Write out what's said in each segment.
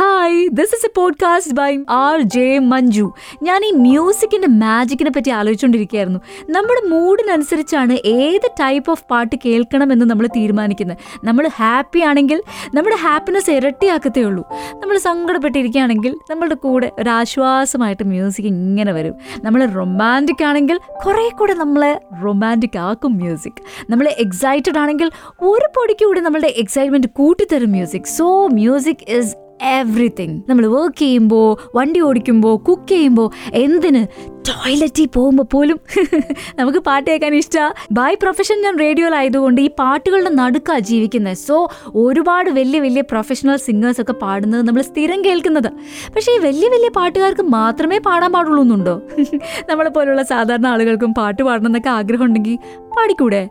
Hi this is a podcast by R J Manju ഞാൻ ഈ മ്യൂസിക്കിന്റെ മാജിക്കിനെ പറ്റി ആലോചിച്ചുകൊണ്ടിരിക്കുകയായിരുന്നു നമ്മുടെ മൂഡിനനുസരിച്ചാണ് ഏത് ടൈപ്പ് ഓഫ് പാട്ട് കേൾക്കണമെന്ന് നമ്മൾ തീരുമാനിക്കുന്നത്. നമ്മൾ ഹാപ്പി ആണെങ്കിൽ നമ്മുടെ ഹാപ്പിനെസ് ഇരട്ടിയാക്കത്തേ ഉള്ളൂ. നമ്മൾ സങ്കടപ്പെട്ടിരിക്കുകയാണെങ്കിൽ നമ്മളുടെ കൂടെ ഒരു ആശ്വാസമായിട്ട് മ്യൂസിക് ഇങ്ങനെ വരും. നമ്മൾ റൊമാന്റിക് ആണെങ്കിൽ കുറേ കൂടെ നമ്മളെ റൊമാന്റിക് ആക്കും മ്യൂസിക് നമ്മൾ എക്സൈറ്റഡ് ആണെങ്കിൽ ഒരു പൊടിക്ക് നമ്മളുടെ excitement കൂട്ടിത്തരും music so music is everything നമ്മൾ വർക്ക് ചെയ്യുമ്പോൾ വണ്ടി ഓടിക്കുമ്പോൾ കുക്ക് ചെയ്യുമ്പോൾ എന്തിന് ടോയ്ലറ്റിൽ പോകുമ്പോൾ പോലും നമുക്ക് പാട്ട് കേൾക്കാൻ ഇഷ്ടമാണ് ബൈ പ്രൊഫഷൻ ഞാൻ റേഡിയോയിലായതുകൊണ്ട് ഈ പാട്ടുകളുടെ നടുക്കാണ് ജീവിക്കുന്നത് സോ ഒരുപാട് വലിയ വലിയ പ്രൊഫഷണൽ സിംഗേഴ്സ് ഒക്കെ പാടുന്നത് നമ്മൾ സ്ഥിരം കേൾക്കുന്നത്. പക്ഷേ ഈ വലിയ വലിയ പാട്ടുകാർക്ക് മാത്രമേ പാടാൻ പാടുള്ളൂ എന്നുണ്ടോ? നമ്മളെ പോലുള്ള സാധാരണ ആളുകൾക്കും പാട്ട് പാടണം എന്നൊക്കെ ആഗ്രഹം ഉണ്ടെങ്കിൽ പാടിക്കൂടെ?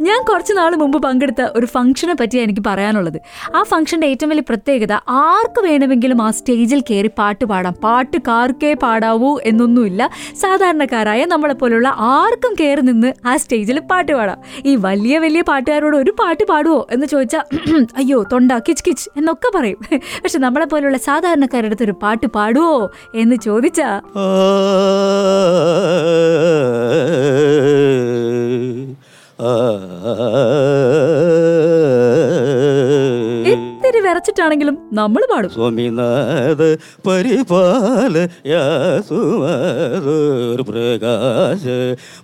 ഞാൻ കുറച്ച് നാൾ മുമ്പ് പങ്കെടുത്ത ഒരു ഫംഗ്ഷനെ പറ്റിയാണ് എനിക്ക് പറയാനുള്ളത്. ആ ഫംഗ്ഷന്റെ ഏറ്റവും വലിയ പ്രത്യേകത ആർക്ക് വേണമെങ്കിലും ആ സ്റ്റേജിൽ കയറി പാട്ട് പാടാം. പാട്ട് കാർക്കേ പാടാവൂ എന്നൊന്നുമില്ല. സാധാരണക്കാരായ നമ്മളെ പോലുള്ള ആർക്കും കയറി നിന്ന് ആ സ്റ്റേജിൽ പാട്ട് പാടാം ഈ വലിയ വലിയ പാട്ടുകാരോട് ഒരു പാട്ട് പാടുവോ എന്ന് ചോദിച്ചാൽ അയ്യോ തൊണ്ട കിച്ച് കിച്ച് എന്നൊക്കെ പറയും പക്ഷെ നമ്മളെ പോലുള്ള സാധാരണക്കാരുടെ അടുത്ത് ഒരു പാട്ട് പാടുവോ എന്ന് ചോദിച്ചാ എത്തിരി വിറച്ചിട്ടാണെങ്കിലും നമ്മൾ പാടും. സ്വാമിനാഥ പരിപാല യാസുമാർ പ്രകാശ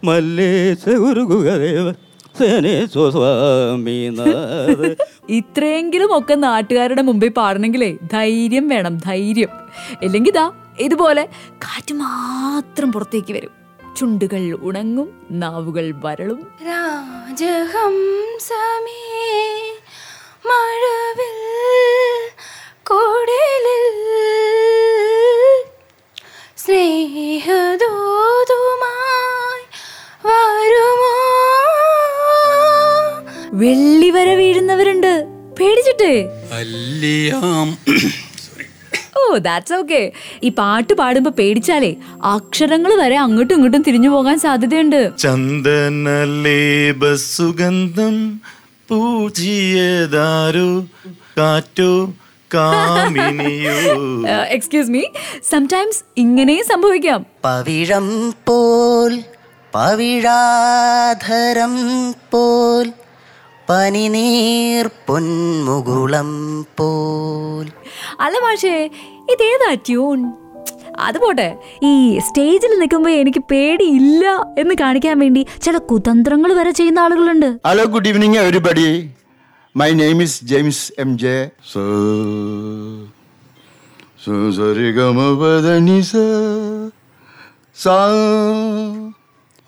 മല്ലേശ ഗുരുഗുരുദേവ സേനെ ഇത്രയെങ്കിലും ഒക്കെ നാട്ടുകാരുടെ മുമ്പിൽ പാടണമെങ്കിലേ ധൈര്യം വേണം ധൈര്യം. ഇല്ലെങ്കിൽ ഇതാ ഇതുപോലെ കാറ്റ് മാത്രം പുറത്തേക്ക് വരും. ചുണ്ടുകൾ ഉണങ്ങും നാവുകൾ വരളും. രാജഹംസമേ മഴവിൽ കുടിലിൽ സ്നേഹദൂതുമായി വരുമോ? വെള്ളി വരെ വീഴുന്നവരുണ്ട്. പേടിച്ചിട്ട്. അല്ലയാം. ഓ ദാറ്റ്സ് ഓക്കെ ഈ പാട്ട് പാടുമ്പോ പേടിച്ചാലേ അക്ഷരങ്ങൾ വരെ അങ്ങോട്ടും ഇങ്ങോട്ടും തിരിഞ്ഞു പോകാൻ സാധ്യതയുണ്ട്. ചന്ദനലേപ സുഗന്ധം പൂജിയതാരോ? കാറ്റോ? എക്സ്ക്യൂസ് മീ സംടൈംസ് ഇങ്ങനെയും സംഭവിക്കാം. പവിഴം പോൽ പവിഴാധരം പോൽ പനിനീർ പൊന്മുകുളം പോൽ. അല്ല മാഷേ ഇതേതാ ട്യൂൺ അത് പോട്ടെ. ഈ സ്റ്റേജിൽ നിൽക്കുമ്പോൾ എനിക്ക് പേടിയില്ല എന്ന് കാണിക്കാൻ വേണ്ടി ചില കുതന്ത്രങ്ങൾ വരെ ചെയ്യുന്ന ആളുകളുണ്ട്. Hello good evening, everybody. My name is James M J so, sorry, sa, sa,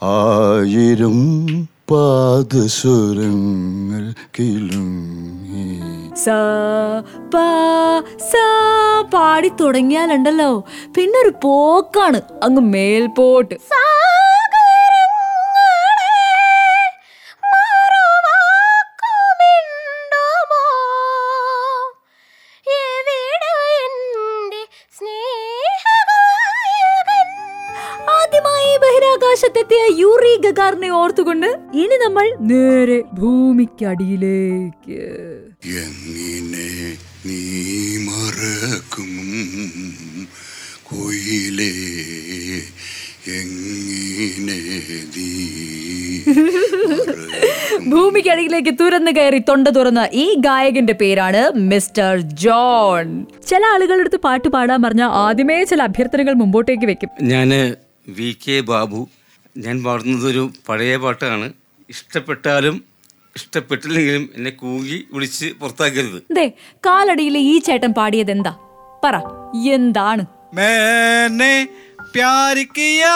ആയിരം പാദസ്വരങ്ങൾ കിലുങ്ങി സ പ സ പാടി തുടങ്ങിയാലുണ്ടല്ലോ. പിന്നെ ഒരു പോക്കാണ്. അങ്ങ് മേൽപോട്ട്. മറുവാക്കുമിണ്ടുമോ? ബഹിരാകാശത്തെത്തിയ യൂറി ഗഗാറിനെ ഓർത്തുകൊണ്ട് ഇനി നമ്മൾ നേരെ ഭൂമിക്കടിയിലേക്ക്. എങ്ങനെ നീ മറക്കും കുയിലേ എങ്ങനെ നീ ഭൂമിക്കടിയിലേക്ക് തുറന്നു കയറി തൊണ്ട തുറന്ന ഈ ഗായകന്റെ പേരാണ് മിസ്റ്റർ ജോൺ. ചില ആളുകളുടെ അടുത്ത് പാട്ട് പാടാൻ പറഞ്ഞ ആദ്യമേ ചില അഭ്യർത്ഥനകൾ മുമ്പോട്ടേക്ക് വെക്കും. ഞാൻ വി കെ ബാബു. ഞാൻ പാടുന്നതൊരു പഴയ പാട്ടാണ് ഇഷ്ടപ്പെട്ടാലും ഇഷ്ടപ്പെട്ടില്ലെങ്കിലും എന്നെ കൂകി വിളിച്ച് പുറത്താക്കരുത് ദേ കാലടിയിൽ ഈ ചേട്ടൻ പാടിയത് എന്താ പറ എന്താണ് मैंने प्यार किया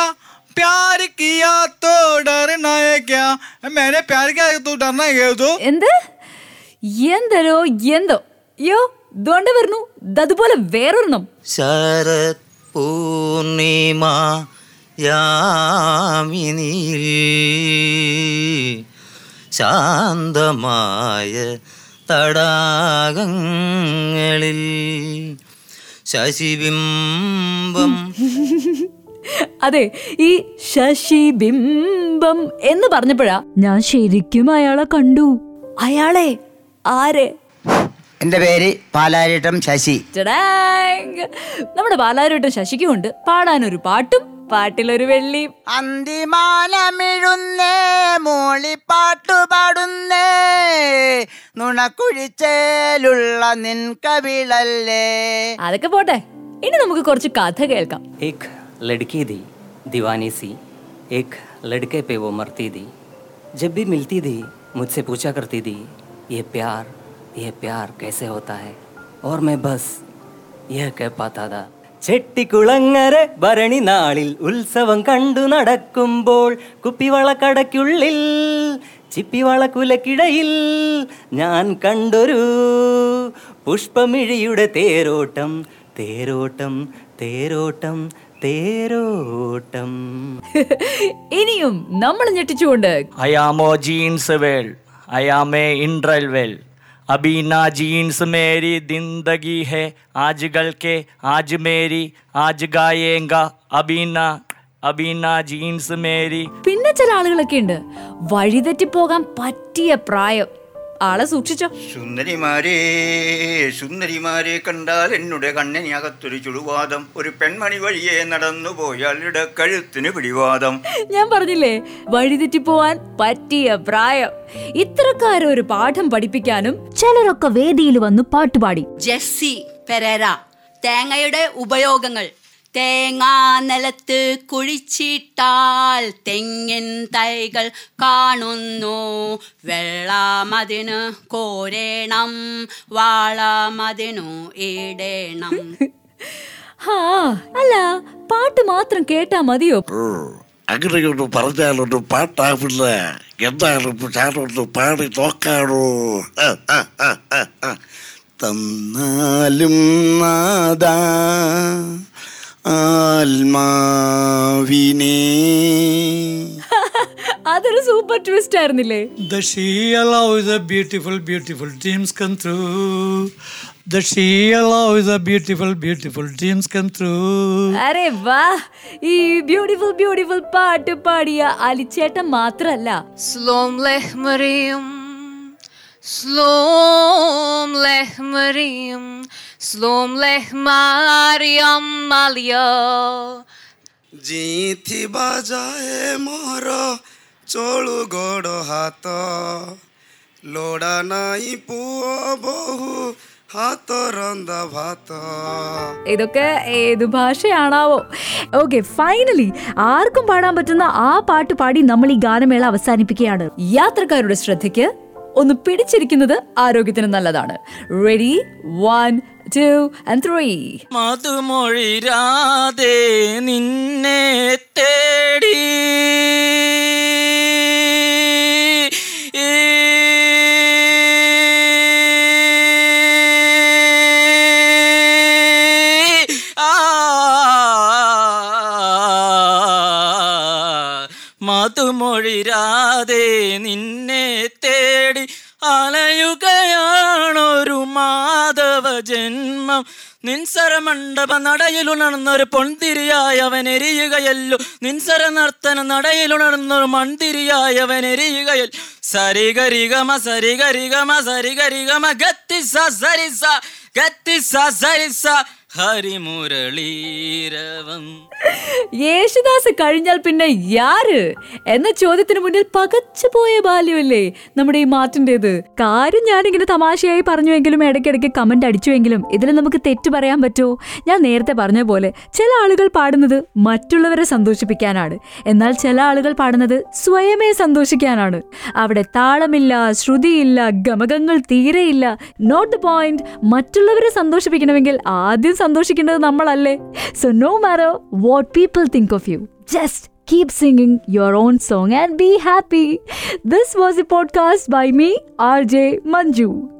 प्यार किया तो डरना है क्या मैंने प्यार किया तो डरना है तो എന്ത് എന്തരോ എന്തോ യോ ദോണ്ട വരുന്നു അതുപോലെ വേറൊരെണ്ണം ശരത് പൂർണിമ യാമിനിയിൽ ശാന്തമായ തടാകങ്ങളിൽ ശശിബിംബം അതെ ഈ ശശിബിംബം എന്ന് പറഞ്ഞപ്പോഴാ ഞാൻ ശരിക്കും അയാളെ കണ്ടു. അയാളെ? ആരെ? എന്റെ പേര് പാലാരിട്ടം ശശി. നമ്മുടെ പാലാരിട്ടം ശശിക്കും ഉണ്ട് പാടാനൊരു പാട്ടും പാട്ടിലൊരു വെള്ളിയും അന്തിമാനമിഴുന്നേ മൂളിപ്പാട്ടു പാടുന്നേ നുണക്കുഴിച്ചേലുള്ള നിൻ കവിളല്ലേ അതൊക്കെ പോട്ടെ ഇനി നമുക്ക് കുറച്ച് കഥ കേൾക്കാം एक लड़की थी दीवानी सी एक लड़के पे वो मरती थी जब भी मिलती थी मुझसे पूछा करती थी ये प्यार ये प्यार कैसे होता है और मैं बस यह कह पाता था ചെട്ടിക്കുളങ്ങര ഭരണി നാളിൽ ഉത്സവം കണ്ടു നടക്കുമ്പോൾ കുപ്പിവളക്കടയ്ക്കുള്ളിൽ ചിപ്പിവളക്കുലക്കിടയിൽ ഞാൻ കണ്ടൊരു പുഷ്പമിഴിയുടെ തേരോട്ടം തേരോട്ടം തേരോട്ടം തേരോട്ടം. ഇനിയും നമ്മൾ ഞെട്ടിച്ചുകൊണ്ട് അയാമോ ജീൻസ് വേൾ അയാമേ ഇൻട്രൽ വേൽ अभी ना जीन्स मेरी जिंदगी है आजकल के आज मेरी आज गाएगा अभी ना अभी ना जीन्स मेरी പിന്നെ ചില ആളുകളൊക്കെ ഉണ്ട് വഴിതെറ്റി പോകാൻ പറ്റിയ പ്രായം ആളെ സൂക്ഷിച്ചോ. സുന്ദരിമാരെ സുന്ദരിമാരെ കണ്ടാൽ എന്നുടെ കണ്ണിനകത്തൊരു ചുടുവാദം ഒരു പെൺമണി വഴിയെ നടന്നു പോയാൽ ഇടക്കഴുത്തിന് പിടിവാദം. ഞാൻ പറഞ്ഞില്ലേ വഴിതെറ്റി പോവാൻ പറ്റിയ പ്രായം. ഇത്രക്കാരൊരു ഒരു പാഠം പഠിപ്പിക്കാനും ചിലരൊക്കെ വേദിയിൽ വന്ന് പാട്ടുപാടി. ജെസ്സി പെരേര തേങ്ങയുടെ ഉപയോഗങ്ങൾ. തേങ്ങ നിലത്ത് കുഴിച്ചിട്ടാൽ തെങ്ങിൻ തൈകൾ കാണുന്നു. വെള്ളാമതിന് കോരേണം വാളാമതിനു ഇടേണം. ഹാ അല്ല പാട്ട് മാത്രം കേട്ടാ മതിയോ? അങ്ങനെയൊന്നും പറഞ്ഞാലൊന്നും പാട്ടാവില്ല. എന്തായാലും ഞാനൊന്ന് പാടി നോക്കാണോ. തന്നാലും നാദാ. ആത്മാവിനെ. അതൊരു സൂപ്പർ ട്വിസ്റ്റ് ആയിരുന്നില്ലേ? The she allow the beautiful beautiful dreams come the she allow the beautiful beautiful dreams come through അരേ ഈ ബ്യൂട്ടിഫുൾ ബ്യൂട്ടിഫുൾ പാട്ട് പാടിയ അലിച്ചേട്ട മാത്രമല്ല സ്ലോം ലെഹ്മറിയും Slom lech Mariam, Slom lech Mariam Malia. ଜିଥି ବାଜାଏ ମୋର ଚଳୁ ଗୋଡ଼ ହାତ ଲୋଡ଼ା ନାଇଁ ପୁଅ ବୋହୁ ହାତ ରନ୍ଧା ଭାତ ഇതൊക്കെ ഏത് ഭാഷയാണാവോ ഓക്കെ ഫൈനലി ആർക്കും പാടാൻ പറ്റുന്ന ആ പാട്ട് പാടി നമ്മൾ ഈ ഗാനമേള അവസാനിപ്പിക്കുകയാണ് യാത്രക്കാരുടെ ശ്രദ്ധയ്ക്ക് ഒന്ന് പിടിച്ചിരിക്കുന്നത് ആരോഗ്യത്തിന് നല്ലതാണ്. Ready one two and three മധുമൊഴിരാതെ നിന്നെ തേടി. മധുമൊഴിരാതെ നിന്നെ തേടി അലയുകയാണൊരു മാധവ ജന്മം. നിൻസര മണ്ഡപ നടയിലുണർന്നൊരു പൊൺതിരിയായി അവൻ എരിയുകയല്ലോ. നിൻസര നർത്തന നടയിലുണർന്നൊരു മൺതിരിയായി അവൻ എരിയുകയൽ. സരിഗരിഗമ സരിഗരിഗമ ഗത്തി സ സരിസ സ സരിസ. ഹരിമുരളീരവം. യേശുദാസ് കഴിഞ്ഞാൽ പിന്നെ യാര്? എന്ന ചോദ്യത്തിന് മുന്നിൽ പകച്ചു പോയ ബാല്യമല്ലേ നമ്മുടെ ഈ മാറ്റിന്റെത് കാര്യം ഞാനിങ്ങനെ തമാശയായി പറഞ്ഞുവെങ്കിലും ഇടയ്ക്കിടയ്ക്ക് കമന്റ് അടിച്ചുവെങ്കിലും ഇതിൽ നമുക്ക് തെറ്റ് പറയാൻ പറ്റുമോ ഞാൻ നേരത്തെ പറഞ്ഞ പോലെ ചില ആളുകൾ പാടുന്നത് മറ്റുള്ളവരെ സന്തോഷിപ്പിക്കാനാണ്. എന്നാൽ ചില ആളുകൾ പാടുന്നത് സ്വയമേ സന്തോഷിക്കാനാണ്. അവിടെ താളമില്ല ശ്രുതിയില്ല ഗമകങ്ങൾ തീരെയില്ല. നോട്ട് പോയിന്റ് മറ്റുള്ളവരെ സന്തോഷിപ്പിക്കണമെങ്കിൽ ആദ്യം സന്തോഷിക്കേണ്ടത് നമ്മളല്ലേ so no matter what people think of you just keep singing your own song and be happy. This was a podcast by me, RJ Manju.